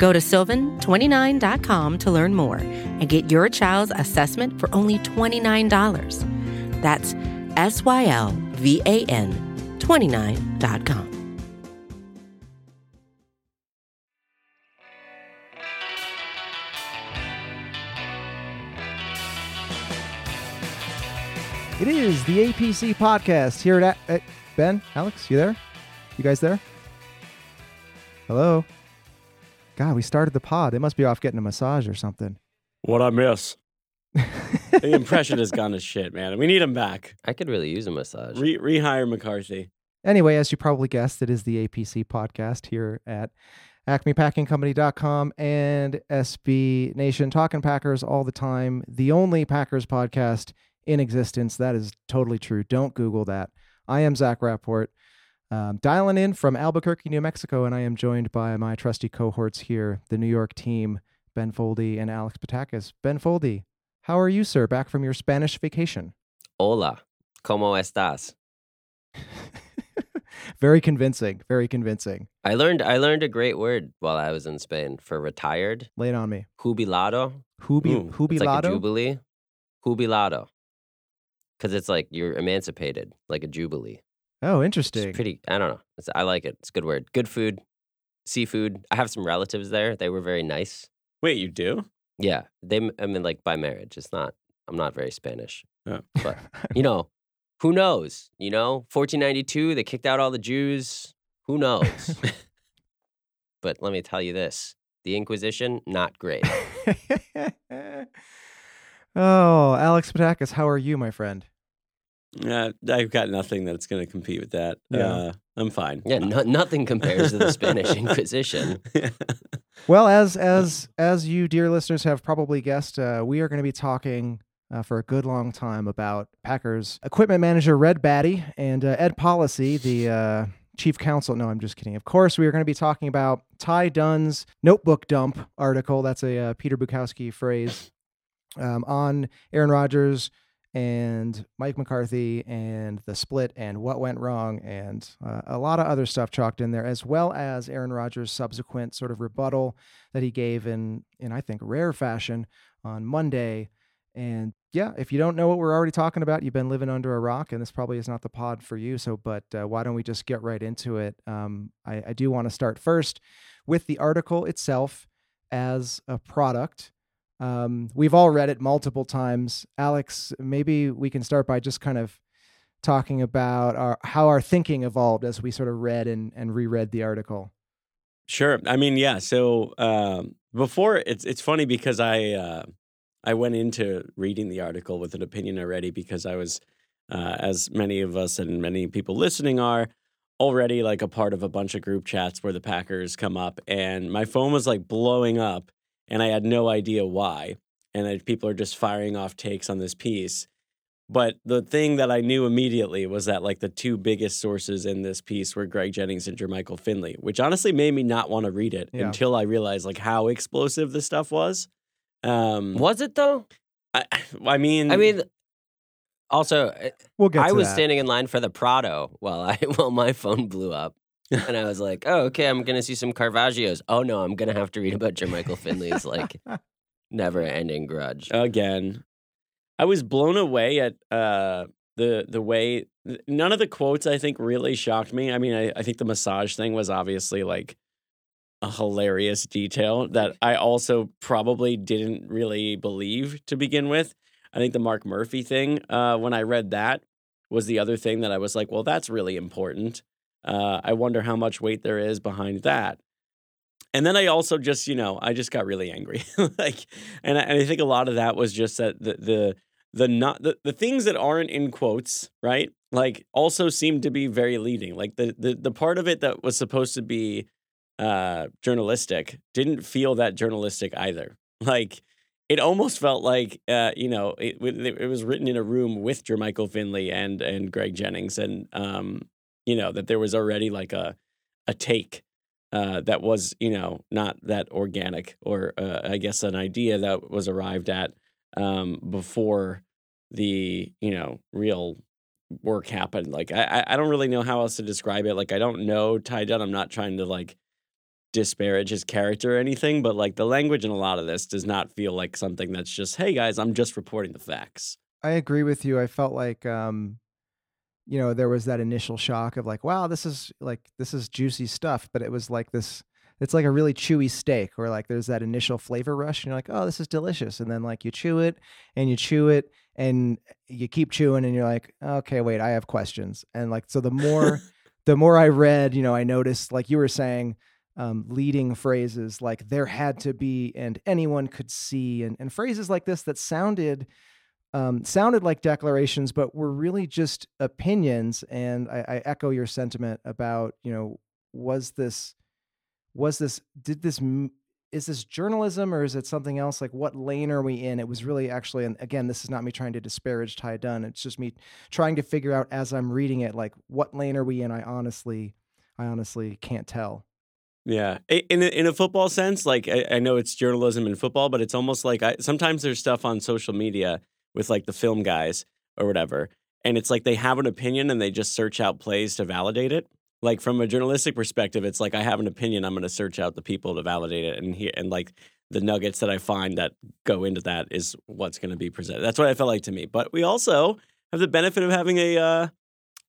Go to sylvan29.com to learn more and get your child's assessment for only $29. That's S Y L V A N 29.com. It is the APC podcast here at, at Ben, Alex, you there? You guys there? Hello. God, we started the pod. They must be off getting a massage or something. What I miss? the impression has gone to shit, man. We need him back. I could really use a massage. Re- rehire McCarthy. Anyway, as you probably guessed, it is the APC podcast here at acmepackingcompany.com and SB Nation, talking Packers all the time. The only Packers podcast in existence. That is totally true. Don't Google that. I am Zach Rapport, um, dialing in from Albuquerque, New Mexico, and I am joined by my trusty cohorts here, the New York team, Ben Foldy and Alex Patakis. Ben Foldy, how are you, sir, back from your Spanish vacation? Hola, ¿cómo estás? very convincing, very convincing. I learned I learned a great word while I was in Spain for retired. Lay it on me. Jubilado. Hubi, Ooh, jubilado? It's like a jubilee. Jubilado. Because it's like you're emancipated, like a jubilee. Oh, interesting. It's pretty. I don't know. It's, I like it. It's a good word. Good food, seafood. I have some relatives there. They were very nice. Wait, you do? Yeah, they. I mean, like by marriage. It's not. I'm not very Spanish. Oh. But you know, who knows? You know, 1492. They kicked out all the Jews. Who knows? but let me tell you this: the Inquisition, not great. oh, Alex Patakis, how are you, my friend? Uh, I've got nothing that's going to compete with that. Yeah. Uh, I'm fine. Yeah, no, nothing compares to the Spanish Inquisition. Well, as as as you, dear listeners, have probably guessed, uh, we are going to be talking uh, for a good long time about Packers equipment manager Red Batty and uh, Ed Policy, the uh, chief counsel. No, I'm just kidding. Of course, we are going to be talking about Ty Dunne's notebook dump article. That's a uh, Peter Bukowski phrase um, on Aaron Rodgers and Mike McCarthy and the split and what went wrong and uh, a lot of other stuff chalked in there, as well as Aaron Rodgers' subsequent sort of rebuttal that he gave in in I think rare fashion on Monday. And yeah, if you don't know what we're already talking about, you've been living under a rock, and this probably is not the pod for you. So, but uh, why don't we just get right into it? Um, I, I do want to start first with the article itself as a product. Um, we've all read it multiple times. Alex, maybe we can start by just kind of talking about our, how our thinking evolved as we sort of read and, and reread the article. Sure. I mean, yeah. So um, before it's it's funny because I uh, I went into reading the article with an opinion already because I was, uh, as many of us and many people listening are, already like a part of a bunch of group chats where the Packers come up, and my phone was like blowing up, and I had no idea why, and I, people are just firing off takes on this piece. But the thing that I knew immediately was that like the two biggest sources in this piece were Greg Jennings and Jermichael Finley, which honestly made me not want to read it Yeah. until I realized like how explosive the stuff was. Um, Was it though? I, I mean, I mean, also, uh, We'll get I was that. standing in line for the Prado while I while my phone blew up. And I was like, "Oh, okay, I'm gonna see some Caravaggio's." Oh no, I'm gonna have to read about Jermichael Finley's like never-ending grudge. again, I was blown away at uh, the the way none of the quotes I think really shocked me. I mean, I, I think the massage thing was obviously like a hilarious detail that I also probably didn't really believe to begin with. I think the Mark Murphy thing, uh, when I read that, was the other thing that I was like, well, that's really important. Uh, I wonder how much weight there is behind that. And then I also just, you know, I just got really angry. like, and I, and I think a lot of that was just that the the the not the, the things that aren't in quotes, right? Like, also seemed to be very leading. Like the the the part of it that was supposed to be uh journalistic didn't feel that journalistic either. Like it almost felt like uh, you know it, it was written in a room with Jermichael Finley and and Greg Jennings, and um, you know that there was already like a a take uh, that was you know not that organic, or uh, I guess an idea that was arrived at um, before the you know real work happened. Like I I don't really know how else to describe it. Like I don't know Ty Dunne. I'm not trying to like disparage his character or anything, but like the language in a lot of this does not feel like something that's just, hey guys, I'm just reporting the facts. I agree with you. I felt like um you know, there was that initial shock of like, wow, this is like this is juicy stuff, but it was like this it's like a really chewy steak or like there's that initial flavor rush and you're like, oh, this is delicious. And then like you chew it and you chew it and you keep chewing and you're like, okay, wait, I have questions. And like so the more the more I read, you know, I noticed like you were saying, um, leading phrases like there had to be and anyone could see and, and phrases like this that sounded um, sounded like declarations but were really just opinions. And I, I echo your sentiment about you know was this was this did this is this journalism or is it something else? Like what lane are we in? It was really actually and again this is not me trying to disparage ty dunne it's just me trying to figure out as i'm reading it like what lane are we in? I honestly i honestly can't tell. Yeah, in in a football sense, like I, I, know it's journalism in football, but it's almost like I, sometimes there's stuff on social media with like the film guys or whatever, and it's like they have an opinion and they just search out plays to validate it. Like from a journalistic perspective, it's like I have an opinion, I'm going to search out the people to validate it, and here and like the nuggets that I find that go into that is what's going to be presented. That's what I felt like to me. But we also have the benefit of having a uh,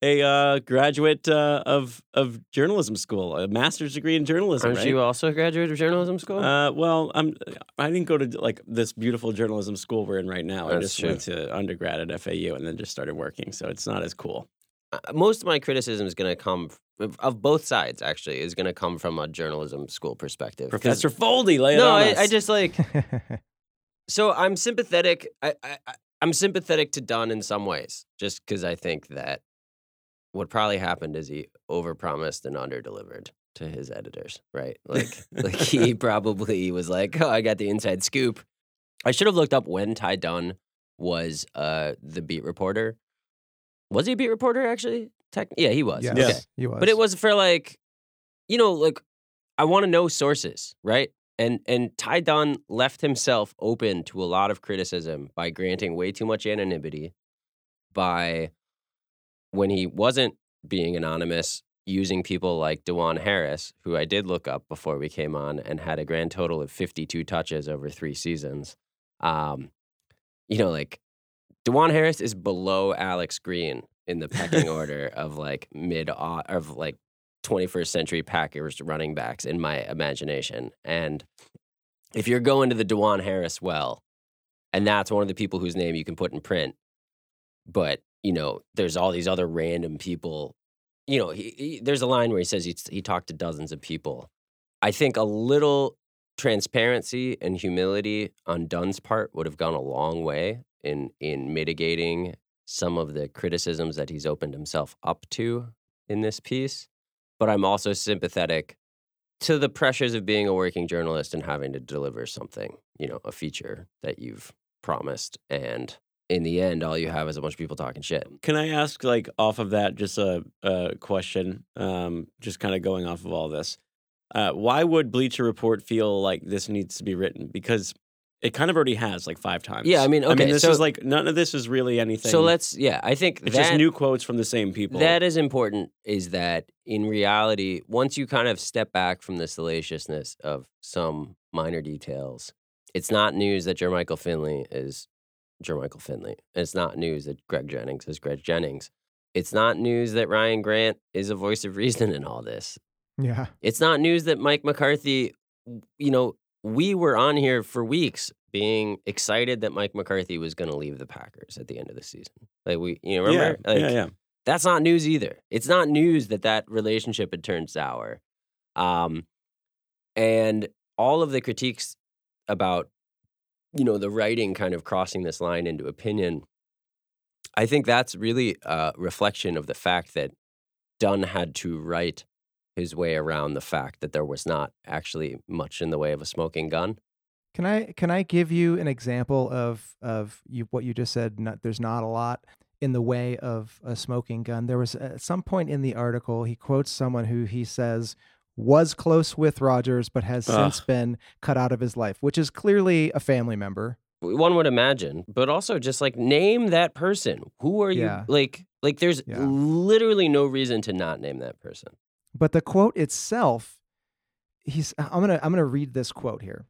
a uh, graduate uh, of of journalism school, a master's degree in journalism. Aren't right? you also a graduate of journalism school? Uh, well, I'm. I didn't go to like this beautiful journalism school we're in right now. That's I just true. went to undergrad at FAU and then just started working. So it's not as cool. Uh, most of my criticism is going to come of both sides. Actually, is going to come from a journalism school perspective. Professor Foldy, lay it no, on I, us. I just like. so I'm sympathetic. I, I I'm sympathetic to Dunne in some ways, just because I think that what probably happened is he overpromised and underdelivered to his editors, right? Like like he probably was like, "Oh, I got the inside scoop." I should have looked up when Ty Dunne was uh the beat reporter. Was he a beat reporter actually? Tech- yeah, he was. Yes, okay. he was. But it was for like you know, like I want to know sources, right? And and Ty Dunne left himself open to a lot of criticism by granting way too much anonymity, by when he wasn't being anonymous, using people like DuJuan Harris, who I did look up before we came on and had a grand total of 52 touches over three seasons. Um, you know, like DuJuan Harris is below Alex Green in the pecking order of like mid of like 21st century Packers running backs in my imagination. And if you're going to the DuJuan Harris well, and that's one of the people whose name you can put in print, but you know, there's all these other random people. You know, he, he, there's a line where he says he, he talked to dozens of people. I think a little transparency and humility on Dunne's part would have gone a long way in in mitigating some of the criticisms that he's opened himself up to in this piece. But I'm also sympathetic to the pressures of being a working journalist and having to deliver something, you know, a feature that you've promised and in the end, all you have is a bunch of people talking shit. Can I ask, like, off of that, just a, a question, um, just kind of going off of all this? Uh, why would Bleacher Report feel like this needs to be written? Because it kind of already has like five times. Yeah, I mean, okay, I mean, this so, is like none of this is really anything. So let's, yeah, I think it's that, just new quotes from the same people. That is important. Is that in reality, once you kind of step back from the salaciousness of some minor details, it's not news that Jermichael Finley is Jermichael Finley. It's not news that Greg Jennings is Greg Jennings. It's not news that Ryan Grant is a voice of reason in all this. Yeah. It's not news that Mike McCarthy, you know, we were on here for weeks being excited that Mike McCarthy was going to leave the Packers at the end of the season. Like we, you know, remember? Yeah, like, yeah, yeah. That's not news either. It's not news that that relationship had turned sour. Um, and all of the critiques about you know, the writing kind of crossing this line into opinion, I think that's really a reflection of the fact that Dunne had to write his way around the fact that there was not actually much in the way of a smoking gun. Can I can I give you an example of of you, what you just said? Not, there's not a lot in the way of a smoking gun. There was at some point in the article he quotes someone who he says was close with Rodgers, but has since been cut out of his life, which is clearly a family member. One would imagine, but also just like name that person. Who are you? Like, like there's Yeah. literally no reason to not name that person. But the quote itself, he's I'm gonna I'm gonna read this quote here.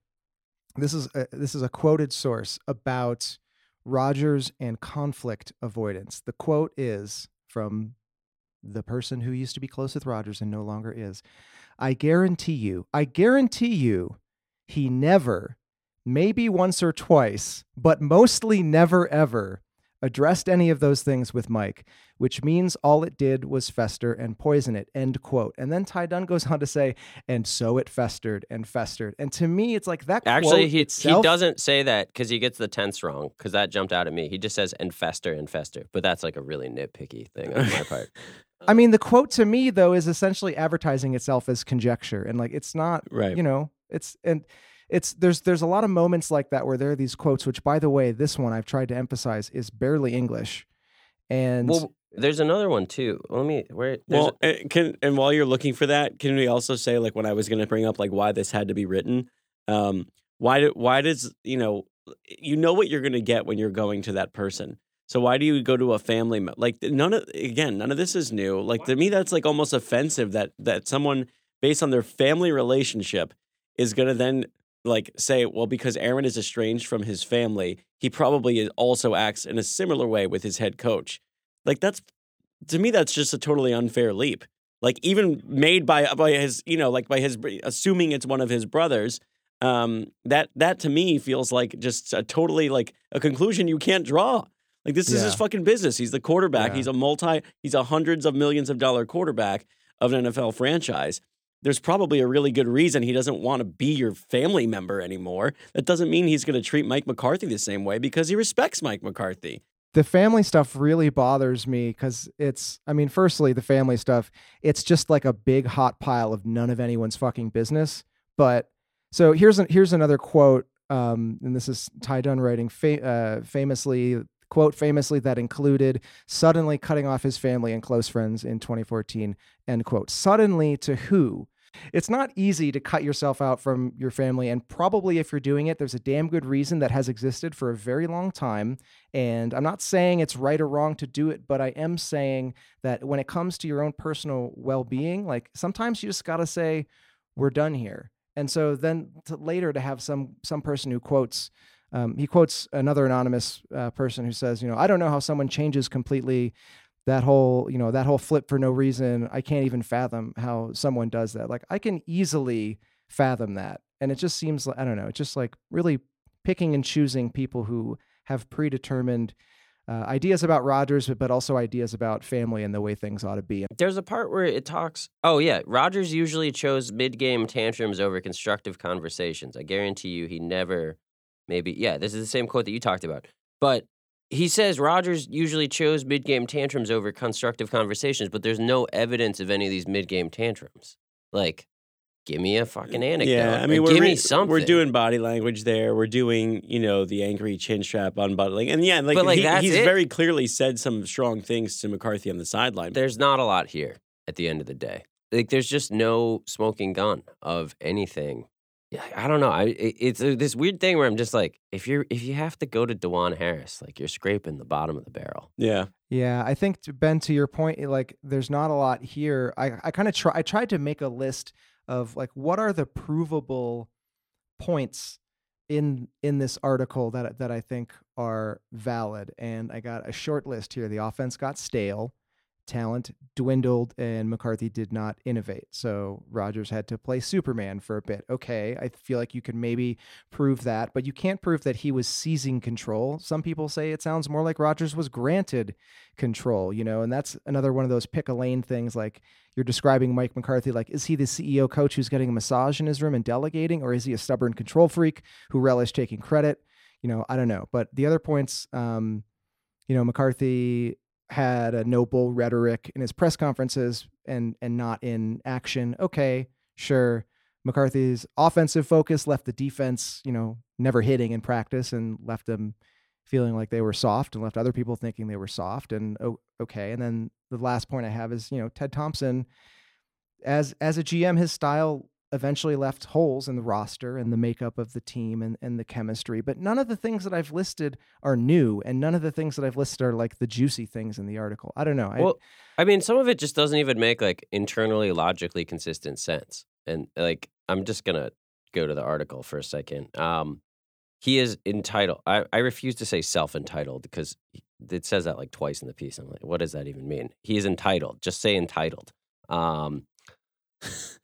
This is a, this is a quoted source about Rodgers and conflict avoidance. The quote is from the person who used to be close with Rodgers and no longer is. I guarantee you, I guarantee you, he never, maybe once or twice, but mostly never ever addressed any of those things with Mike, which means all it did was fester and poison it. End quote. And then Ty Dunne goes on to say, and so it festered and festered. And to me, it's like that. Actually, quote he itself, he doesn't say that because he gets the tense wrong. Because that jumped out at me. He just says and fester and fester, but that's like a really nitpicky thing on my part. I mean, the quote to me though is essentially advertising itself as conjecture, and like it's not. Right. You know, it's and it's there's there's a lot of moments like that where there are these quotes. Which, by the way, this one I've tried to emphasize is barely English, and Well, there's another one too. Let me where. There's Well, and can and while you're looking for that, can we also say like when I was going to bring up like why this had to be written? Um, why do, why does you know you know what you're going to get when you're going to that person? So why do you go to a family like none of again none of this is new. Like to me that's like almost offensive that that someone based on their family relationship is going to then like say well because Aaron is estranged from his family, he probably also acts in a similar way with his head coach. Like that's to me that's just a totally unfair leap like even made by by his you know like by his assuming it's one of his brothers um that that to me feels like just a totally like a conclusion you can't draw like this is his fucking business. He's the quarterback. Yeah. he's a multi he's a hundreds of millions of dollar quarterback of an NFL franchise. There's probably a really good reason he doesn't want to be your family member anymore. That doesn't mean he's going to treat Mike McCarthy the same way because he respects Mike McCarthy. The family stuff really bothers me because it's i mean firstly the family stuff it's just like a big hot pile of none of anyone's fucking business. But so here's an, here's another quote um, and this is ty dunne writing fa- uh, famously quote famously that included suddenly cutting off his family and close friends in 2014 end quote. Suddenly to who? It's not easy to cut yourself out from your family and probably if you're doing it there's a damn good reason that has existed for a very long time. And I'm not saying it's right or wrong to do it, but I am saying that when it comes to your own personal well being, like sometimes you just got to say, we're done here. And so then to later to have some some person who quotes, um, he quotes another anonymous uh, person who says, you know, I don't know how someone changes completely. That whole, you know, that whole flip for no reason. I can't even fathom how someone does that. Like I can easily fathom that, and it just seems like I don't know. It's just like really picking and choosing people who have predetermined uh, ideas about Rodgers, but, but also ideas about family and the way things ought to be. There's a part where it talks. Oh yeah, Rodgers usually chose mid-game tantrums over constructive conversations. I guarantee you, he never. Maybe yeah, this is the same quote that you talked about. But he says Rodgers usually chose mid-game tantrums over constructive conversations, but there's no evidence of any of these mid-game tantrums. Like, give me a uh, fucking anecdote. Yeah, I mean, we're give me something. we're doing body language there. We're doing, you know, the angry chin strap unbuttoning, and yeah, like, like, he- he's it? very clearly said some strong things to McCarthy on the sideline. There's not a lot here at the end of the day. Like, there's just no smoking gun of anything. Yeah, I don't know. I it, it's uh this weird thing where I'm just like, if you're if you have to go to DuJuan Harris, like you're scraping the bottom of the barrel. Yeah, Yeah, I think to Ben, to your point, like there's not a lot here. I, I kind of try. I tried to make a list of like what are the provable points in in this article that that I think are valid, and I got a short list here. The offense got stale, talent dwindled, and McCarthy did not innovate. So Rodgers had to play Superman for a bit. Okay, I feel like you can maybe prove that, but you can't prove that he was seizing control. Some people say it sounds more like Rodgers was granted control, you know, and that's another one of those pick a lane things like you're describing Mike McCarthy like is he the CEO coach who's getting a massage in his room and delegating or is he a stubborn control freak who relish taking credit? You know, I don't know. But the other points um you know, McCarthy had a noble rhetoric in his press conferences and and not in action. Okay, sure. McCarthy's offensive focus left the defense, you know, never hitting in practice and left them feeling like they were soft and left other people thinking they were soft and oh, okay. And then the last point I have is, you know, Ted Thompson as as a GM his style eventually left holes in the roster and the makeup of the team and, and the chemistry. But none of the things that I've listed are new, and none of the things that I've listed are like the juicy things in the article. I don't know. Well, I, I mean, some of it just doesn't even make like internally logically consistent sense. And like, I'm just gonna go to the article for a second. Um, he is entitled. I, I refuse to say self entitled because it says that like twice in the piece. I'm like, what does that even mean? He is entitled. Just say entitled. Um,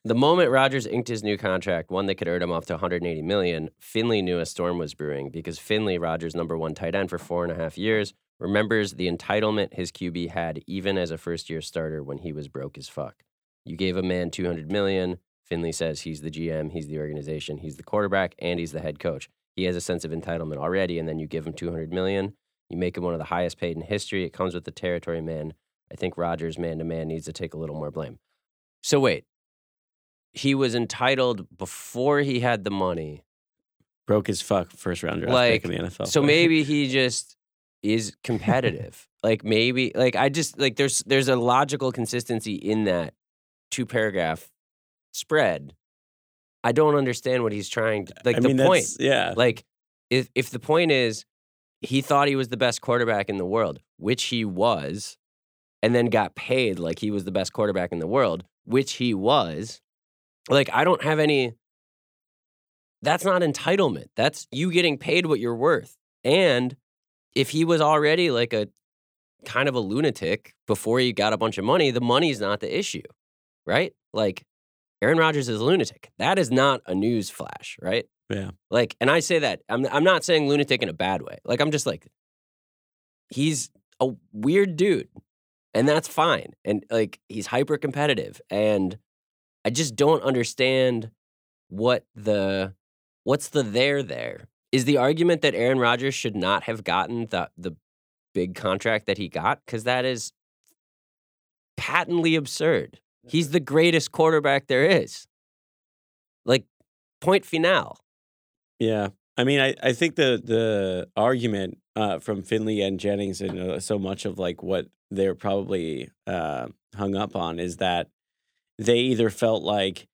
the moment Rodgers inked his new contract, one that could earn him up to 180 million, Finley knew a storm was brewing because Finley, Rodgers' number one tight end for four and a half years, remembers the entitlement his QB had even as a first-year starter when he was broke as fuck. You gave a man 200 million. Finley says he's the GM, he's the organization, he's the quarterback, and he's the head coach. He has a sense of entitlement already, and then you give him 200 million. You make him one of the highest paid in history. It comes with the territory, man. I think Rodgers, man to man, needs to take a little more blame. So wait, he was entitled before he had the money. Broke his fuck first round draft Like, pick in the NFL. So maybe he just is competitive. like maybe like I just like there's there's a logical consistency in that two paragraph spread. I don't understand what he's trying to like I the mean, point. yeah. Like if if the point is he thought he was the best quarterback in the world, which he was, and then got paid like he was the best quarterback in the world, which he was. Like I don't have any that's not entitlement. That's you getting paid what you're worth. And if he was already like a kind of a lunatic before he got a bunch of money, the money's not the issue, right? Like Aaron Rodgers is a lunatic. That is not a news flash, right? Yeah. Like, and I say that I'm I'm not saying lunatic in a bad way. Like I'm just like he's a weird dude, and that's fine. And like he's hyper competitive, and I just don't understand what the what's the there there is the argument that Aaron Rodgers should not have gotten the the big contract that he got because that is patently absurd. He's the greatest quarterback there is. Like point final. Yeah. I mean, I, I think the the argument uh, from Finley and Jennings and uh, so much of like what they're probably uh, hung up on is that they either felt like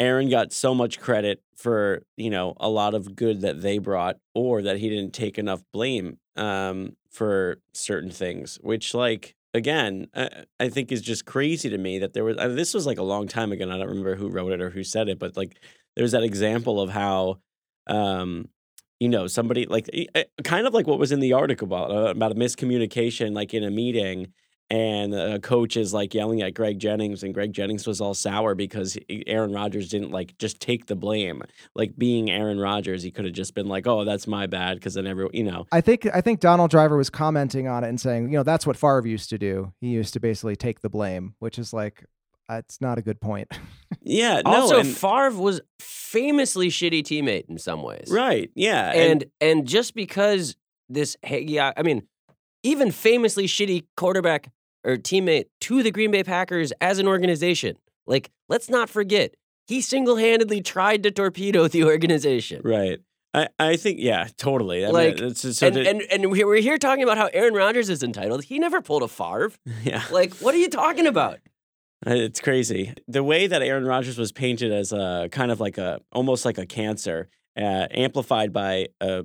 Aaron got so much credit for you know a lot of good that they brought, or that he didn't take enough blame um, for certain things, which like again I, I think is just crazy to me that there was and this was like a long time ago. I don't remember who wrote it or who said it, but like there's that example of how um you know somebody like eh, eh, kind of like what was in the article about uh, about a miscommunication like in a meeting and a coach is like yelling at Greg Jennings and Greg Jennings was all sour because Aaron Rodgers didn't like just take the blame like being Aaron Rodgers he could have just been like oh that's my bad because then everyone you know I think I think Donald Driver was commenting on it and saying, you know, that's what Favre used to do. He used to basically take the blame, which is like, uh, it's not a good point. yeah no also, and- Favre was famously shitty teammate in some ways. right yeah And and just because this hey, yeah, I mean, even famously shitty quarterback or teammate to the Green Bay Packers as an organization. Like, let's not forget, he single-handedly tried to torpedo the organization. right I, I think yeah totally I mean, Like, it's- so and, and and we- we're here talking about how Aaron Rodgers is entitled. He never pulled a Favre. yeah Like, what are you talking about? It's crazy. The way that Aaron Rodgers was painted as a kind of like a almost like a cancer, uh, amplified by a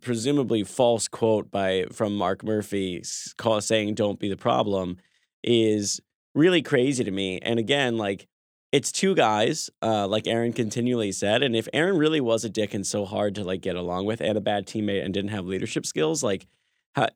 presumably false quote by from Mark Murphy call, saying "Don't be the problem," is really crazy to me. And again, like it's two guys, uh, like Aaron continually said. And if Aaron really was a dick and so hard to like get along with, and a bad teammate, and didn't have leadership skills, like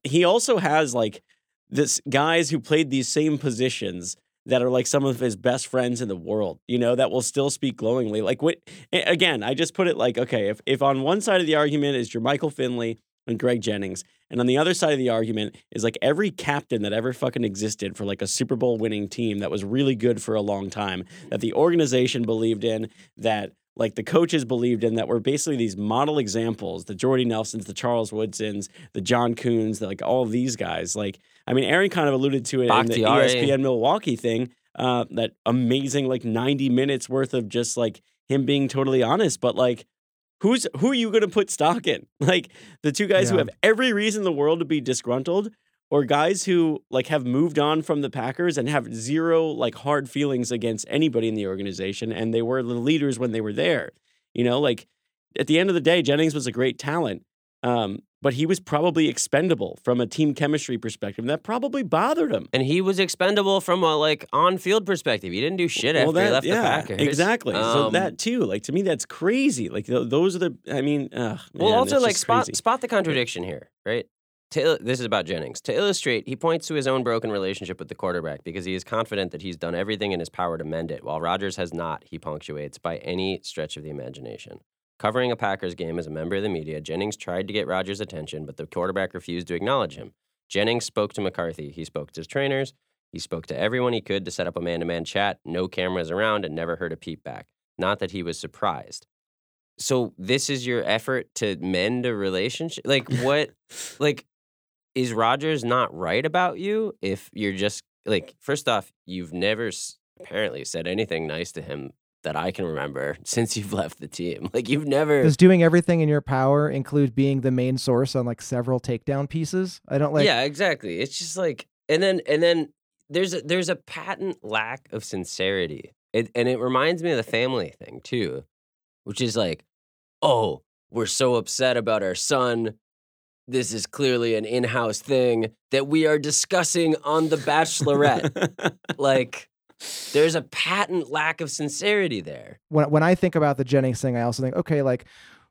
he also has like this guys who played these same positions that are like some of his best friends in the world, you know, that will still speak glowingly. Like what again, I just put it like, okay, if if on one side of the argument is Jermichael Finley and Greg Jennings, and on the other side of the argument is like every captain that ever fucking existed for like a Super Bowl winning team that was really good for a long time, that the organization believed in, that like the coaches believed in that were basically these model examples, the Jordy Nelsons, the Charles Woodsons, the John Kuhns, the, like all these guys. Like, I mean, Aaron kind of alluded to it in the ESPN Milwaukee thing. Uh, that amazing like 90 minutes worth of just like him being totally honest, but like who's who are you going to put stock in? Like the two guys who have every reason in the world to be disgruntled or guys who like have moved on from the Packers and have zero like hard feelings against anybody in the organization and they were the leaders when they were there. You know, like at the end of the day Jennings was a great talent. Um, but he was probably expendable from a team chemistry perspective. And that probably bothered him. And he was expendable from a like on field perspective. He didn't do shit after Well, he left yeah, the Packers. Exactly. so Um, that too, like to me, that's crazy. Like th- those are the. I mean, ugh, Well, man, also like spot crazy. spot the contradiction here, right? To, this is about Jennings. To illustrate, he points to his own broken relationship with the quarterback because he is confident that he's done everything in his power to mend it, while Rodgers has not. He punctuates by any stretch of the imagination. Covering a Packers game as a member of the media, Jennings tried to get Rodgers' attention, but the quarterback refused to acknowledge him. Jennings spoke to McCarthy. He spoke to his trainers. He spoke to everyone he could to set up a man-to-man chat. No cameras around, and never heard a peep back. Not that he was surprised so this is your effort to mend a relationship like what like is rodgers not right about you if you're just like first off you've never s- apparently said anything nice to him that i can remember since you've left the team like you've never Does doing everything in your power include being the main source on like several takedown pieces? I don't like. yeah exactly it's just like and then and then there's a there's a patent lack of sincerity it, and it reminds me of the family thing too which is like oh we're so upset about our son this is clearly an in-house thing that we are discussing on the bachelorette like there's a patent lack of sincerity there When when I think about the Jennings thing, I also think, okay, like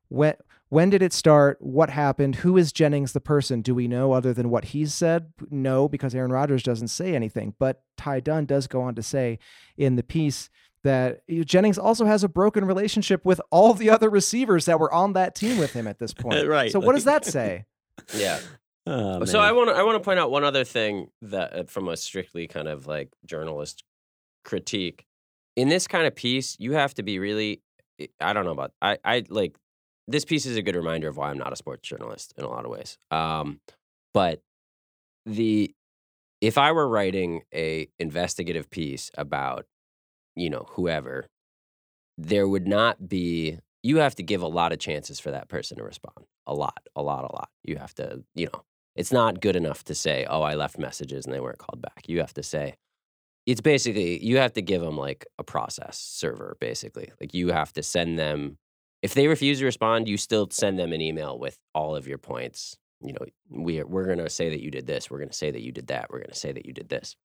when when did it start? What happened? Who is Jennings the person? Do we know other than what he's said? No, because Aaron Rodgers doesn't say anything. But Ty Dunne does go on to say in the piece that Jennings also has a broken relationship with all the other receivers that were on that team with him at this point. Right, So what does that say? yeah Oh, so. I want to I want to point out one other thing that uh, from a strictly kind of like journalist critique in this kind of piece you have to be really I don't know about I I like this piece is a good reminder of why I'm not a sports journalist in a lot of ways. Um, but the if I were writing a investigative piece about you know whoever there would not be you have to give a lot of chances for that person to respond a lot a lot a lot you have to you know it's not good enough to say oh i left messages and they weren't called back you have to say it's basically you have to give them like a process server basically. Like you have to send them if they refuse to respond you still send them an email with all of your points. You know we we're going to say that you did this we're going to say that you did that we're going to say that you did this.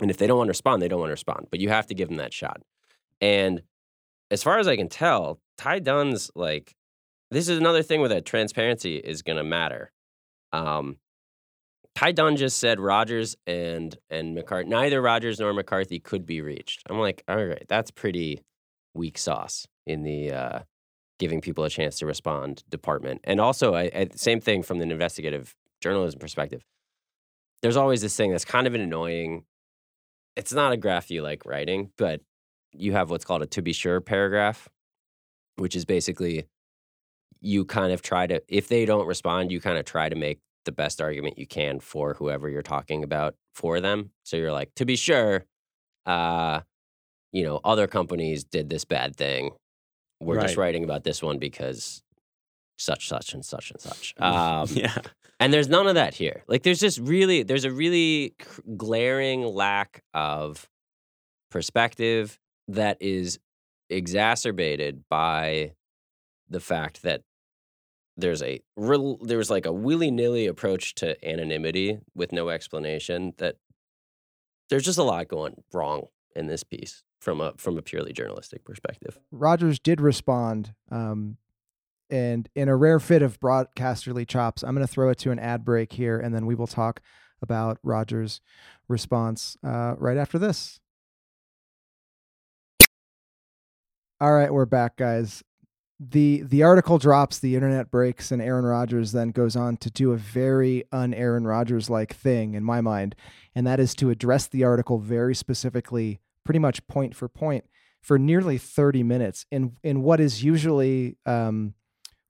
And if they don't want to respond they don't want to respond but you have to give them that shot. And as far as i can tell ty dunne's like this is another thing where that transparency is going to matter. Um, Ty Dunne just said Rodgers and and McCarthy, neither Rodgers nor McCarthy could be reached. I'm like, all right, that's pretty weak sauce in the uh, giving people a chance to respond department. And also, I, I, same thing from an investigative journalism perspective. There's always this thing that's kind of an annoying. It's not a graph you like writing, but you have what's called a to be sure paragraph, which is basically you kind of try to if they don't respond, you kind of try to make the best argument you can for whoever you're talking about for them. So you're like, to be sure, uh, you know, other companies did this bad thing. We're just writing about this one because such, such, and such and such. Um, yeah. and there's none of that here. Like, there's just really, there's a really glaring lack of perspective that is exacerbated by the fact that there's a real, there's like a willy nilly approach to anonymity with no explanation. That there's just a lot going wrong in this piece from a from a purely journalistic perspective. Rodgers did respond, um, and in a rare fit of broadcasterly chops, I'm going to throw it to an ad break here, and then we will talk about Rodgers' response uh, right after this. All right, we're back, guys. The The article drops, the internet breaks, and Aaron Rodgers then goes on to do a very un Aaron Rodgers like thing in my mind, and that is to address the article very specifically, pretty much point for point for nearly 30 minutes in in what is usually um,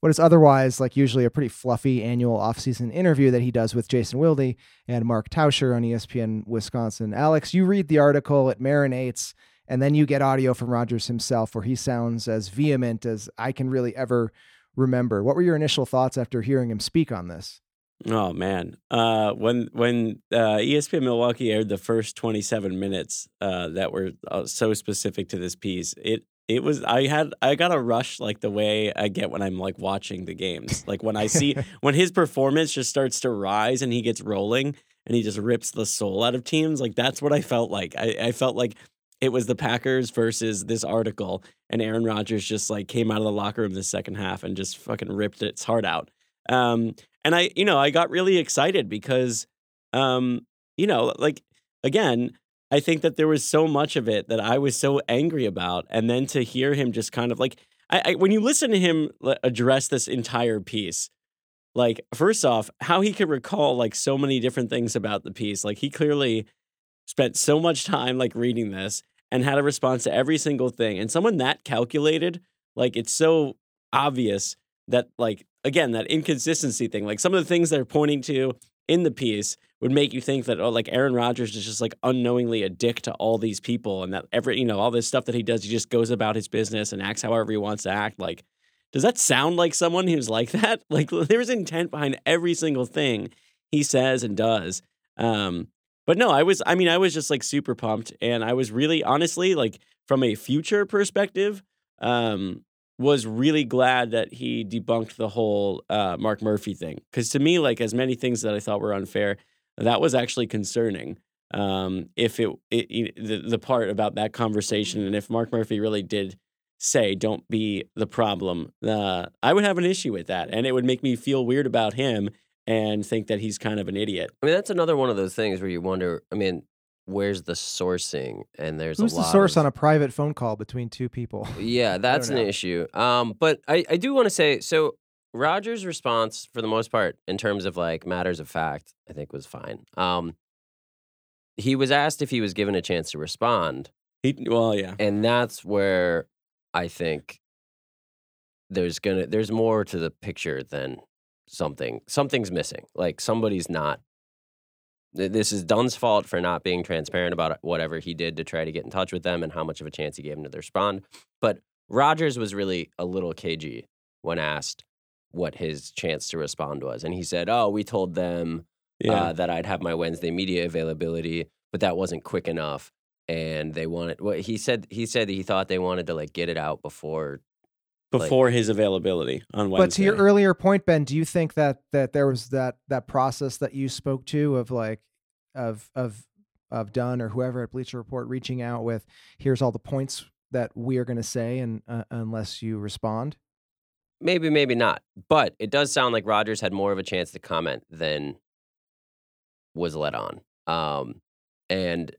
what is otherwise like usually a pretty fluffy annual offseason interview that he does with Jason Wilde and Mark Tauscher on ESPN Wisconsin. Alex, you read the article, it marinates, And then you get audio from Rodgers himself where he sounds as vehement as I can really ever remember. What were your initial thoughts after hearing him speak on this? Oh man, uh, when when uh, ESPN Milwaukee aired the first 27 minutes uh, that were uh, so specific to this piece, it it was I had I got a rush like the way I get when I'm like watching the games. Like when I see when his performance just starts to rise and he gets rolling and he just rips the soul out of teams. Like that's what I felt like. I, I felt like it was the Packers versus this article, and Aaron Rodgers just like came out of the locker room the second half and just fucking ripped its heart out. Um, and I, you know, I got really excited because, um, you know, like again, I think that there was so much of it that I was so angry about, and then to hear him just kind of like, I, I when you listen to him address this entire piece, like first off, how he could recall like so many different things about the piece, like he clearly spent so much time like reading this and had a response to every single thing, and someone that calculated, like it's so obvious that like again that inconsistency thing like some of the things they're pointing to in the piece would make you think that oh like Aaron Rodgers is just like unknowingly a dick to all these people and that every you know all this stuff that he does he just goes about his business and acts however he wants to act like does that sound like someone who's like that? Like there's intent behind every single thing he says and does um but no I was I mean I was just like super pumped and I was really honestly like from a future perspective um was really glad that he debunked the whole uh, Mark Murphy thing. Because to me, like as many things that I thought were unfair, that was actually concerning. Um, if it, it, the the part about that conversation and if Mark Murphy really did say don't be the problem, uh, I would have an issue with that, and it would make me feel weird about him and think that he's kind of an idiot. I mean, that's another one of those things where you wonder. I mean, where's the sourcing? And there's who's a the source of, on a private phone call between two people? Yeah that's an issue. Um but i i do want to say so rodgers' response for the most part in terms of like matters of fact i think was fine. Um he was asked if he was given a chance to respond. He well, yeah, and that's where i think there's gonna there's more to the picture than something something's missing like somebody's not this is Dunne's fault for not being transparent about whatever he did to try to get in touch with them and how much of a chance he gave them to respond. But Rodgers was really a little cagey when asked what his chance to respond was. And he said, Oh, we told them yeah. uh, that I'd have my Wednesday media availability, but that wasn't quick enough. And they wanted Well, he said. He said that he thought they wanted to like get it out before. Like- before his availability on Wednesday. But to your earlier point, Ben, do you think that that there was that that process that you spoke to of like of of of Dunne or whoever at Bleacher Report reaching out with here's all the points that we are going to say, and uh, unless you respond, Maybe, maybe not. But it does sound like Rodgers had more of a chance to comment than was let on. Um, and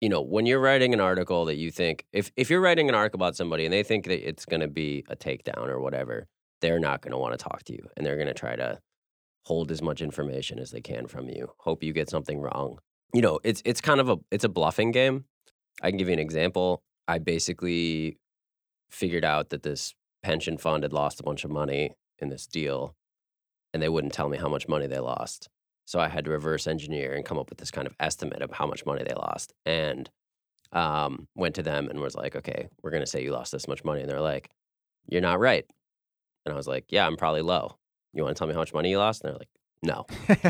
you know, when you're writing an article that you think if if you're writing an article about somebody and they think that it's going to be a takedown or whatever, they're not going to want to talk to you and they're going to try to hold as much information as they can from you. Hope you get something wrong. You know, it's it's kind of a it's a bluffing game. I can give you an example. I basically figured out that this pension fund had lost a bunch of money in this deal and they wouldn't tell me how much money they lost. So I had to reverse engineer and come up with this kind of estimate of how much money they lost. And um, went to them and was like, okay, we're going to say you lost this much money. And they're like, you're not right. And I was like, yeah, I'm probably low. You want to tell me how much money you lost? And they're like, no.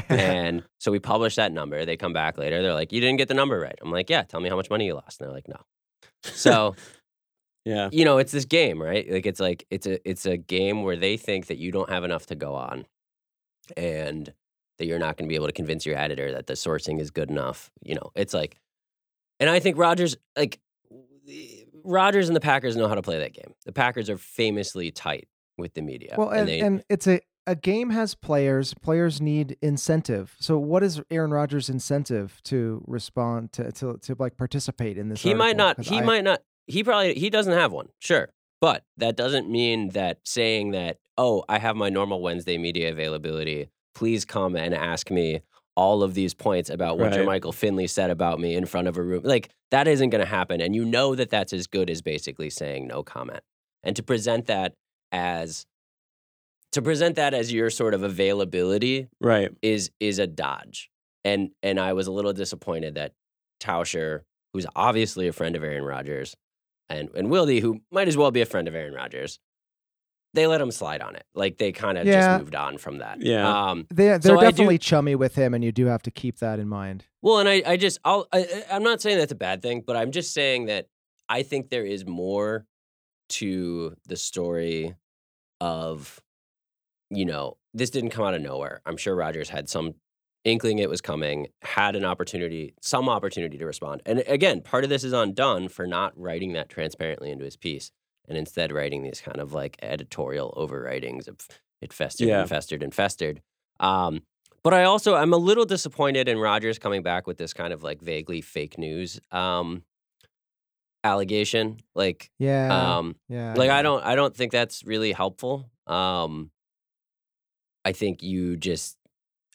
and so we published that number. They come back later. They're like, you didn't get the number right. I'm like, yeah, tell me how much money you lost. And they're like, no. So yeah, you know, it's this game, right? Like it's like it's a it's a game where they think that you don't have enough to go on, and that you're not going to be able to convince your editor that the sourcing is good enough. You know, it's like, and I think Rodgers like Rodgers and the Packers know how to play that game. The Packers are famously tight with the media. well, and, they, and it's a a game has players. Players need incentive. So, what is Aaron Rodgers' incentive to respond to to, to like participate in this? he might not. he I- might not he probably he doesn't have one sure but that doesn't mean that saying that oh i have my normal wednesday media availability please come and ask me all of these points about what Right. Michael Finley said about me in front of a room like that isn't going to happen and you know that that's as good as basically saying no comment and to present that as to present that as your sort of availability right. is is a dodge. And and I was a little disappointed that Tauscher who's obviously a friend of Aaron Rodgers, and and Wildy, who might as well be a friend of Aaron Rodgers, they let him slide on it. Like they kind of Yeah. just moved on from that. Yeah. Um, They they're So I do- definitely chummy with him, and you do have to keep that in mind. well, and I, I just, I'll, I, I- I'm not saying that's a bad thing, but I'm just saying that I think there is more to the story of, you know, this didn't come out of nowhere. I'm sure Rodgers had some inkling it was coming, had an opportunity, some opportunity to respond. And again, part of this is on Dunne for not writing that transparently into his piece and instead writing these kind of like editorial overwritings of it festered Yeah. and festered and festered. Um, but I also I'm a little disappointed in Rodgers coming back with this kind of like vaguely fake news um, allegation. Like, Yeah, um, yeah. like I don't I don't think that's really helpful. Um, I think you just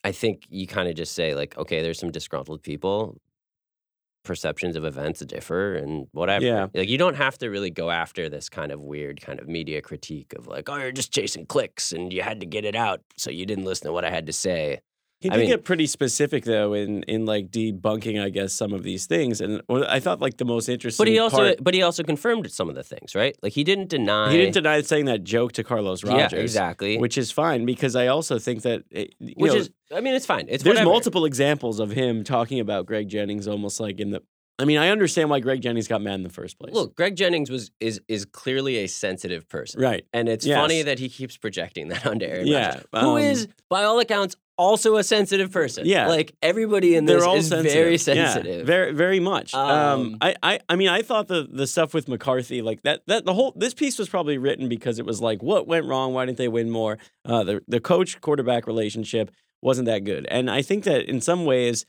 I think you kind of just say like, okay, there's some disgruntled people. Perceptions of events differ and whatever. Yeah. Like you don't have to really go after this kind of weird kind of media critique of like, oh, you're just chasing clicks and you had to get it out, so you didn't listen to what I had to say. He I did mean- get pretty specific though in in like debunking, I guess, some of these things. And I thought like the most interesting. But he also part- but he also confirmed some of the things, right? Like he didn't deny he didn't deny saying that joke to Carlos Yeah, Rodgers, exactly. which is fine because I also think that it, which know, is I mean, it's fine. It's there's whatever. multiple examples of him talking about Greg Jennings almost like in the. I mean, I understand why Greg Jennings got mad in the first place. Look, Greg Jennings was is is clearly a sensitive person. right? And it's Yes. funny that he keeps projecting that onto Aaron Yeah, Rodgers, um, is, by all accounts, also a sensitive person. Yeah. like everybody in this They're all is sensitive. very Yeah, sensitive. very, very much. Um, Um, I, I, I mean, I thought the the stuff with McCarthy, like that, that the whole this piece was probably written because it was like, what went wrong? Why didn't they win more? Uh, the the coach quarterback relationship wasn't that good, and I think that in some ways,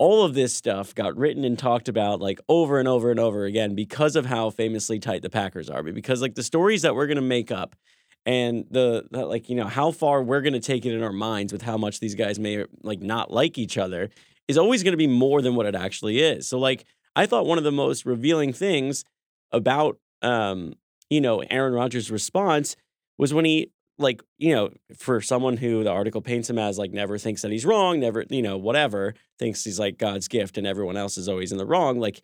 all of this stuff got written and talked about like over and over and over again because of how famously tight the Packers are. But because like the stories that we're gonna make up. And the, the like, you know, how far we're gonna take it in our minds with how much these guys may like not like each other is always to be more than what it actually is. So like I thought one of the most revealing things about um you know Aaron Rodgers' response was when he like you know for someone who the article paints him as like never thinks that he's wrong, never you know whatever thinks he's like God's gift and everyone else is always in the wrong like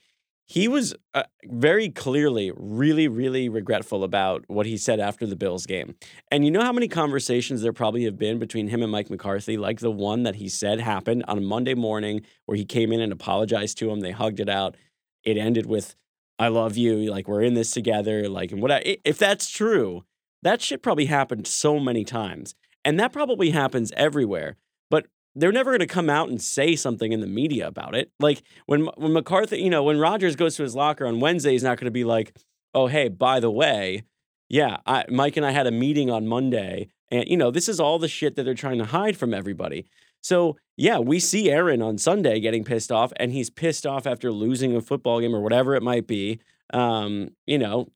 he was uh, very clearly really really regretful about what he said after the Bills game. And you know how many conversations there probably have been between him and Mike McCarthy, like the one that he said happened on a Monday morning where he came in and apologized to him. They hugged it out. It ended with, I love you. Like, we're in this together. Like, and what if that's true, that shit probably happened so many times. And that probably happens everywhere. But they're never going to come out and say something in the media about it. Like when when McCarthy, you know, when Rodgers goes to his locker on Wednesday, he's not going to be like, "Oh, hey, by the way, yeah, I, Mike and I had a meeting on Monday, and you know, this is all the shit that they're trying to hide from everybody. So yeah, we see Aaron on Sunday getting pissed off, and he's pissed off after losing a football game or whatever it might be. Um, you know,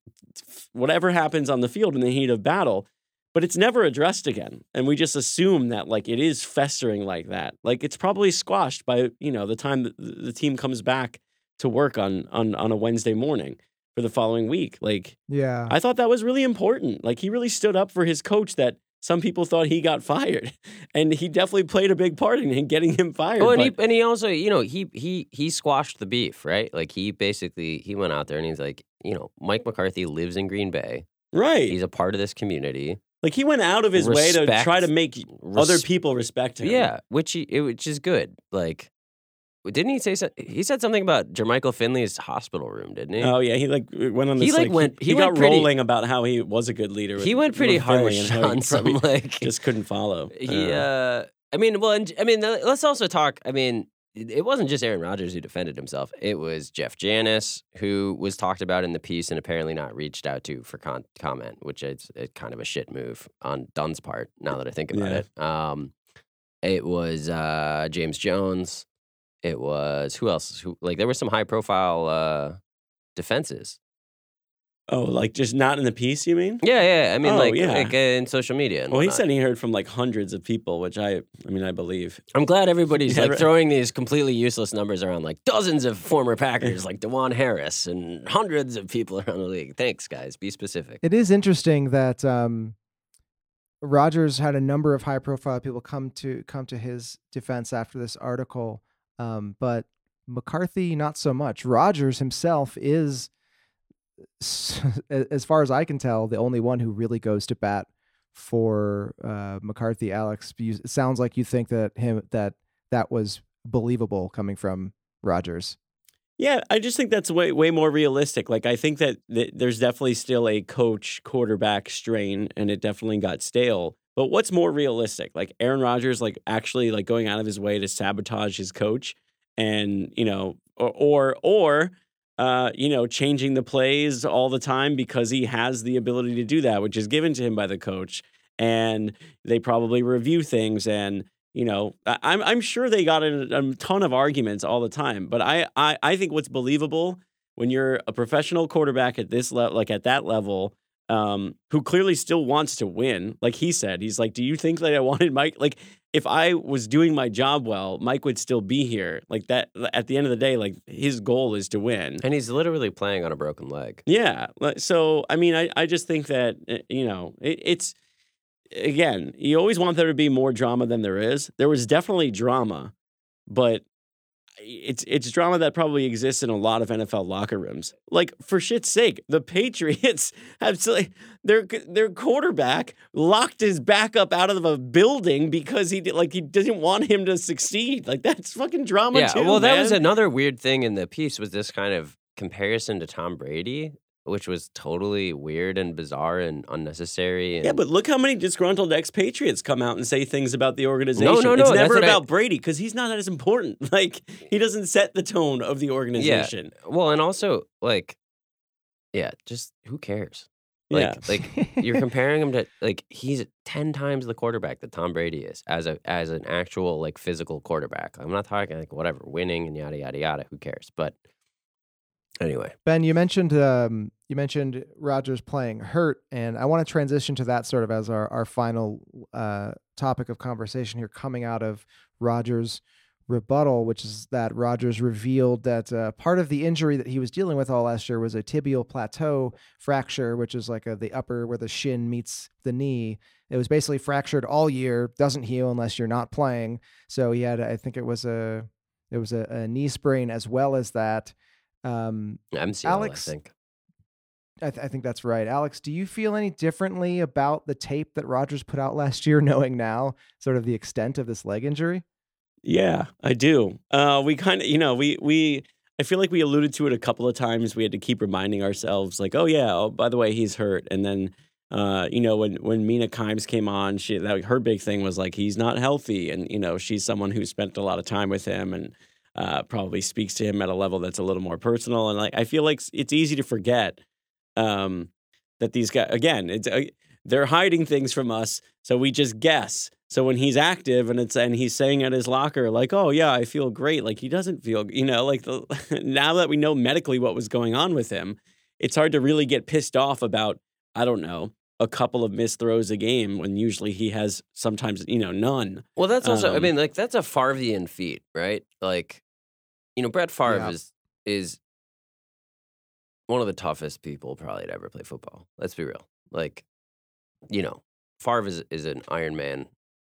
whatever happens on the field in the heat of battle, but it's never addressed again, and we just assume that like it is festering like that. Like it's probably squashed by you know the time the the team comes back to work on on on a Wednesday morning for the following week. Like Yeah. I thought that was really important. Like he really stood up for his coach that some people thought he got fired. And he definitely played a big part in getting him fired. Oh, and he and he also, you know, he he he squashed the beef, right? Like he basically he went out there and he's like, you know, Mike McCarthy lives in Green Bay. right. He's a part of this community. like he went out of his way to try to make other people respect him. Yeah, which he, it, which is good. Like, didn't he say so, he said something about Jermichael Finley's hospital room? Didn't he? Oh yeah, he like went on this. He, this like, went- he, he got went pretty- rolling about how he was a good leader. he went pretty with Finley harsh and how on some like just couldn't follow. Yeah, uh I mean, well, and, I mean, let's also talk. I mean, it wasn't just Aaron Rodgers who defended himself. It was Jeff Janis who was talked about in the piece and apparently not reached out to for con- comment, which is a, kind of a shit move on Dunne's part. Now that I think about Yeah. it, um, it was uh, James Jones. It was who else? Who like there were some high profile uh, defenses. Oh, like just not in the piece, you mean? Yeah, yeah. I mean, Oh, like, yeah. like uh, in social media. And Well, he said he heard from like hundreds of people, which I, I mean, I believe. I'm glad everybody's Yeah, like right. throwing these completely useless numbers around, like dozens of former Packers, like DuJuan Harris, and hundreds of people around the league. Thanks, guys. Be specific. It is interesting that um, Rodgers had a number of high-profile people come to come to his defense after this article, um, but McCarthy, not so much. Rodgers himself is, as far as I can tell, the only one who really goes to bat for uh, McCarthy. Alex, you, it sounds like you think that him that that was believable coming from Rodgers. Yeah, I just think that's way way more realistic. Like I think that th- there's definitely still a coach quarterback strain, and it definitely got stale. But what's more realistic? Like Aaron Rodgers, like actually like going out of his way to sabotage his coach, and you know, or or, or uh, you know, changing the plays all the time because he has the ability to do that, which is given to him by the coach. And they probably review things and you know, I'm I'm sure they got a, a ton of arguments all the time, but I, I I think what's believable when you're a professional quarterback at this level, like at that level, um, who clearly still wants to win. Like he said, he's like, "Do you think that I wanted Mike? Like, if I was doing my job well, Mike would still be here. Like that. At the end of the day, like his goal is to win, and he's literally playing on a broken leg. Yeah. So I mean, I I just think that eh, you know it, it's again, you always want there to be more drama than there is. There was definitely drama, but it's it's drama that probably exists in a lot of NFL locker rooms. Like for shit's sake, the Patriots have their their quarterback locked his backup out of a building because he like he doesn't want him to succeed. Like that's fucking drama yeah, too. Well, that was another weird thing in the piece was this kind of comparison to Tom Brady which was totally weird and bizarre and unnecessary. And yeah, but look how many disgruntled expatriates come out and say things about the organization. No, no, no. It's never about I... Brady because he's not as important. Like he doesn't set the tone of the organization. Yeah. Well, and also like, yeah, just who cares? Like, yeah. like you're comparing him to like he's ten times the quarterback that Tom Brady is as a as an actual like physical quarterback. I'm not talking like whatever winning and yada yada yada. Who cares? But anyway, Ben, you mentioned um, you mentioned Rodgers playing hurt, and I want to transition to that sort of as our our final uh, topic of conversation here, coming out of Rodgers' rebuttal, which is that Rodgers revealed that uh, part of the injury that he was dealing with all last year was a tibial plateau fracture, which is like a, the upper where the shin meets the knee. It was basically fractured all year, doesn't heal unless you're not playing. So he had, I think it was a, it was a, a knee sprain as well as that. Um, MCL, Alex, I think. I, th- I, think that's right. Alex, do you feel any differently about the tape that Rodgers put out last year, knowing now sort of the extent of this leg injury? Yeah, I do. Uh, we kind of, you know, we we. I feel like we alluded to it a couple of times. We had to keep reminding ourselves, like, oh yeah, oh by the way, he's hurt. And then, uh, you know, when when Mina Kimes came on, she that her big thing was like he's not healthy, and you know, she's someone who spent a lot of time with him and uh, probably speaks to him at a level that's a little more personal. And like, I feel like it's easy to forget um, that these guys, again, it's uh, they're hiding things from us, so we just guess. So when he's active and it's and he's saying at his locker like, "Oh yeah, I feel great," like he doesn't feel, you know, like the, now that we know medically what was going on with him, it's hard to really get pissed off about I don't know a couple of missed throws a game when usually he has sometimes you know none. Well, that's also um, I mean like that's a Favrean feat, right? Like you know Brett Favre yeah. is is one of the toughest people probably to ever play football. Let's be real. Like you know, Favre is is an Iron Man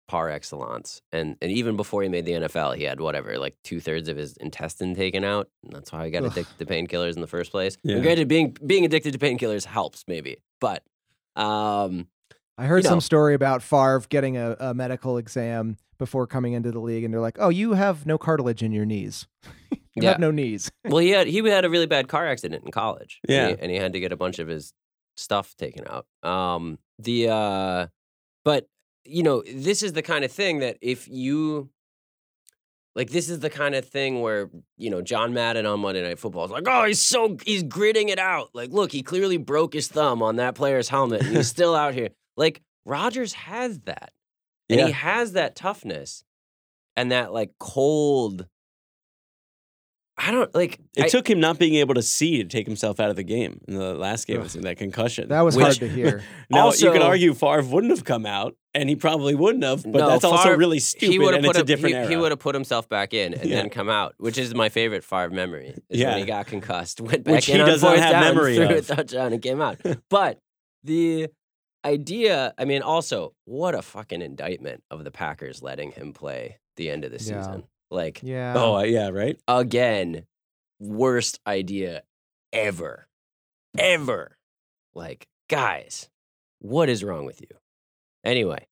par excellence, and and even before he made the NFL, he had whatever like two thirds of his intestine taken out, and that's why he got addicted to painkillers in the first place. Yeah. And granted, being being addicted to painkillers helps maybe, but um, I heard you know. some story about Favre getting a, a, medical exam before coming into the league, and they're like, "Oh, you have no cartilage in your knees. you yeah. have no knees." well, he had he had a really bad car accident in college. Yeah, and he, and he had to get a bunch of his stuff taken out. Um, the uh, but you know, this is the kind of thing that if you like this is the kind of thing where you know John Madden on Monday Night Football is like, oh, he's so he's gritting it out. Like, look, he clearly broke his thumb on that player's helmet, and he's still out here. Like Rodgers has that, and yeah. he has that toughness and that like cold I don't like. It I, took him not being able to see to take himself out of the game in the last game. Was that concussion? That was which, hard to hear. now also, you could argue Favre wouldn't have come out, and he probably wouldn't have. But no, that's Favre, also really stupid, and it's a, a different he. He would have put himself back in and yeah. then come out, which is my favorite Favre memory. Is yeah. when he got concussed, went back which in he does not have down, memory threw of. a touchdown, and came out. but the idea, I mean, also, what a fucking indictment of the Packers letting him play the end of the season. Like, Yeah. Oh, uh, yeah, right. again, worst idea ever. Ever. Like, guys, what is wrong with you? Anyway,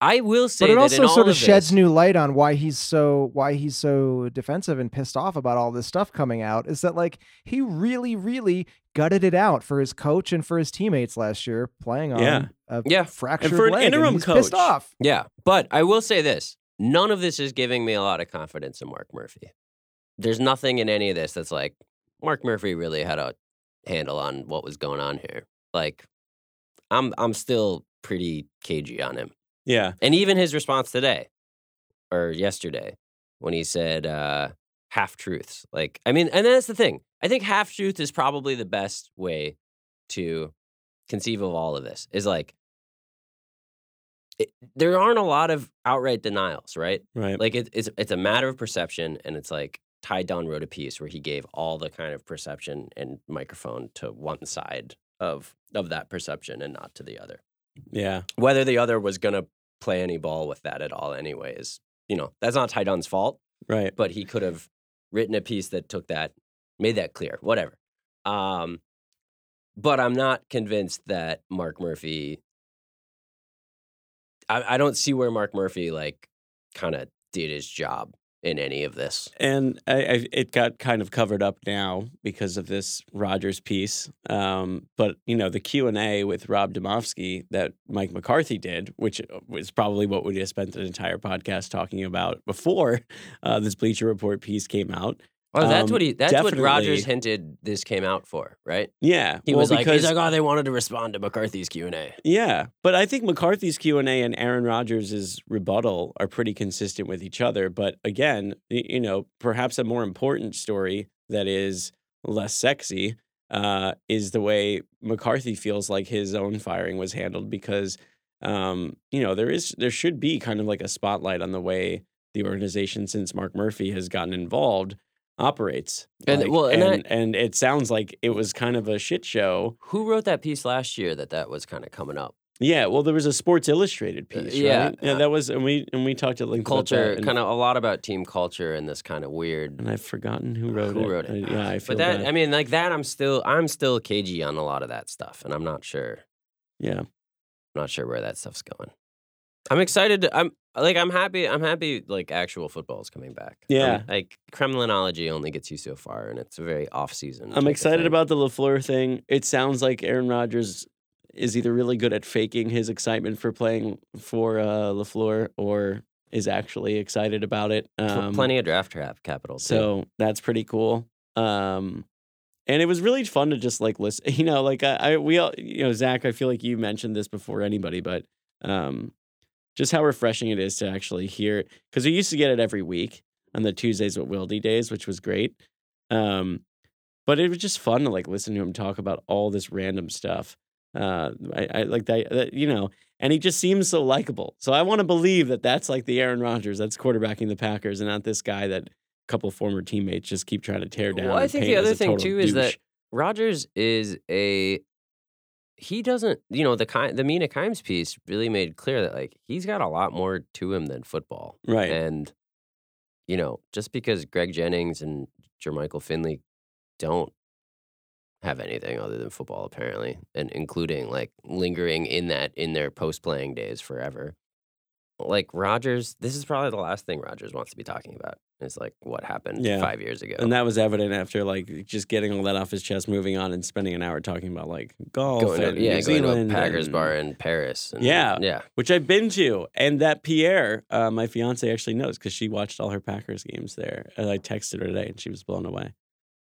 I will say but it that also in sort of of sheds this- new light on why he's so why he's so defensive and pissed off about all this stuff coming out is that like he really really gutted it out for his coach and for his teammates last year playing on Yeah. a Yeah. fractured for an leg, and interim he's pissed off Yeah, but I will say this: none of this is giving me a lot of confidence in Mark Murphy. There's nothing in any of this that's like Mark Murphy really had a handle on what was going on here. Like, I'm I'm still pretty cagey on him, Yeah. and even his response today or yesterday when he said uh, half truths. Like, I mean, and that's the thing. I think half truth is probably the best way to conceive of all of this. Is like it, there aren't a lot of outright denials, right? Right. Like it, it's it's a matter of perception, and it's like Ty Dunne wrote a piece where he gave all the kind of perception and microphone to one side of of that perception and not to the other. Yeah. Whether the other was gonna play any ball with that at all, anyways, you know that's not Ty Dunne's fault, Right. but he could have written a piece that took that, made that clear, whatever. Um, but I'm not convinced that Mark Murphy. I, I don't see where Mark Murphy like kind of did his job in any of this. and I, I, it got kind of covered up now because of this Rodgers piece. Um, but you know, the Q and A with Rob Demovsky that Mike McCarthy did, which uh, was probably what we have spent an entire podcast talking about before uh, this Bleacher Report piece came out. Oh, that's Um, what he. That's what Rodgers hinted this came out for, right? Yeah, He well, was like, because, he's like, oh, they wanted to respond to McCarthy's Q and A. yeah, but I think McCarthy's Q and A and Aaron Rodgers' rebuttal are pretty consistent with each other. But again, you know, perhaps a more important story that is less sexy uh, is the way McCarthy feels like his own firing was handled because um, you know there is there should be kind of like a spotlight on the way the organization since Mark Murphy has gotten involved operates. And- Like, well, and and, and it sounds like it was kind of a shit show. Who wrote that piece last year that that was kind of coming up? Yeah, well, there was a Sports Illustrated piece. yeah, right? yeah, uh, that was, and we and we talked at length Culture, kind of a lot about team culture and this kind of weird. and I've forgotten who wrote Who it. wrote it? I- yeah, I feel but that, bad. I mean, like that, I'm still, I'm still cagey on a lot of that stuff, and I'm not sure, yeah, I'm not sure where that stuff's going. I'm excited. I'm like, I'm happy. I'm happy. Like actual football is coming back. I'm- Yeah. like Kremlinology only gets you so far, and it's a very off season. I'm excited about the LaFleur thing. It sounds like Aaron Rodgers is either really good at faking his excitement for playing for uh, LaFleur, or is actually excited about it. Um, plenty of draft trap capital. Too. So that's pretty cool. Um, and it was really fun to just like listen. You know, like I, I we all, you know, Zach. I feel like you mentioned this before anybody, but um, just how refreshing it is to actually hear because we used to get it every week on the Tuesdays with Wildy days, which was great. Um, but it was just fun to like listen to him talk about all this random stuff. Uh, I, I like that, that, you know, and he just seems so likable. So I want to believe that that's like the Aaron Rodgers that's quarterbacking the Packers, and not this guy that a couple former teammates just keep trying to tear down. Well, I think the other thing too is that. Rodgers is a he doesn't you know the kind the Mina Kimes piece really made clear that like he's got a lot more to him than football. right, And you know, just because Greg Jennings and Jermichael Finley don't have anything other than football apparently, and including like lingering in that in their post playing days forever. Like Rodgers, this is probably the last thing Rodgers wants to be talking about. Is like what happened Yeah. five years ago. and that was evident after like just getting all that off his chest, moving on, and spending an hour talking about like golf going to, and yeah, New going to a Packers and- bar in Paris. and- Yeah. yeah. which I've been to, and that Pierre, uh, my fiance, actually knows because she watched all her Packers games there. And I texted her today, and she was blown away.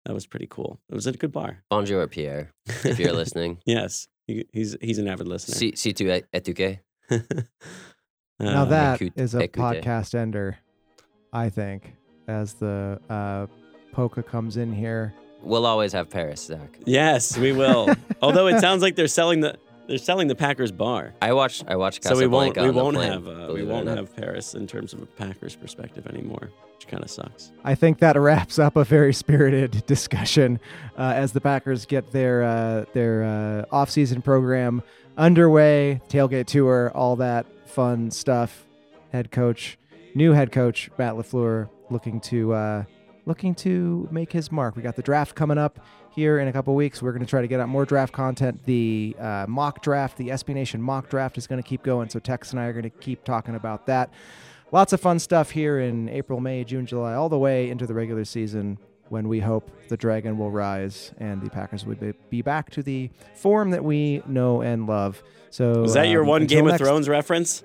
That was pretty cool. It was a good bar. Bonjour, Pierre, if you're listening. yes, he, he's he's an avid listener. C C two etuke. Now Uh, that Ekut- is a Ekute. podcast ender i think as the uh Polka comes in here We'll always have Paris, Zach. yes, we will. Although it sounds like they're selling the they're selling the Packers bar, I watched. I watched. so we won't we won't plane, have uh, we believe it or won't not. have Paris in terms of a Packers perspective anymore, which kind of sucks. I think that wraps up a very spirited discussion uh, as the Packers get their uh, their uh, off-season program underway, tailgate tour, all that fun stuff. Head coach new head coach Matt LaFleur looking to uh, looking to make his mark. We got the draft coming up here in a couple weeks. We're going to try to get out more draft content. The uh, mock draft, the SB Nation mock draft, is going to keep going. So Tex and I are going to keep talking about that. Lots of fun stuff here in April, May, June, July, all the way into the regular season when we hope the dragon will rise and the Packers would be- be back to the form that we know and love. So is that your um, one Game of next- Thrones reference?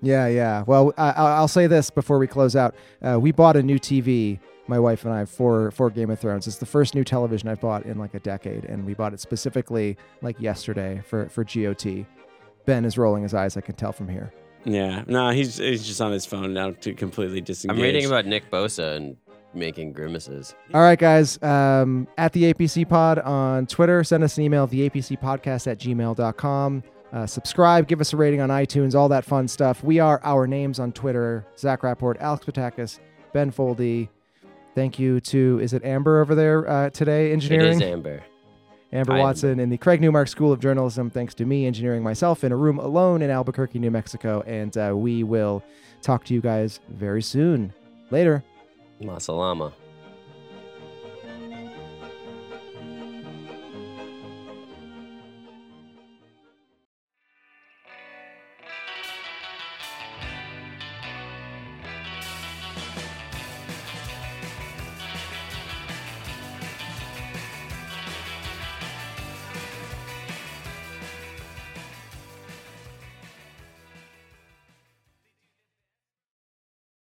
yeah, yeah. Well, I, I- I'll say this before we close out. Uh, we bought a new TV, my wife and I, for for Game of Thrones. It's the first new television I've bought in like a decade, and we bought it specifically like yesterday for for GOT. Ben is rolling his eyes. I can tell from here. Yeah. No, he's he's just on his phone now to completely disengage. I'm reading about Nick Bosa and making grimaces. All right, guys. Um, at the APC Pod on Twitter, send us an email, the APC Podcast at gmail.com. Uh, subscribe, give us a rating on iTunes, all that fun stuff. We are our names on Twitter Zach Rapport, Alex Patakis, Ben Foldy. Thank you to, is it Amber over there uh, today, engineering? is Amber. Amber Amber. Watson in the Craig Newmark School of Journalism. Thanks to me engineering myself in a room alone in Albuquerque, New Mexico. And uh, we will talk to you guys very soon. Later. Masalama.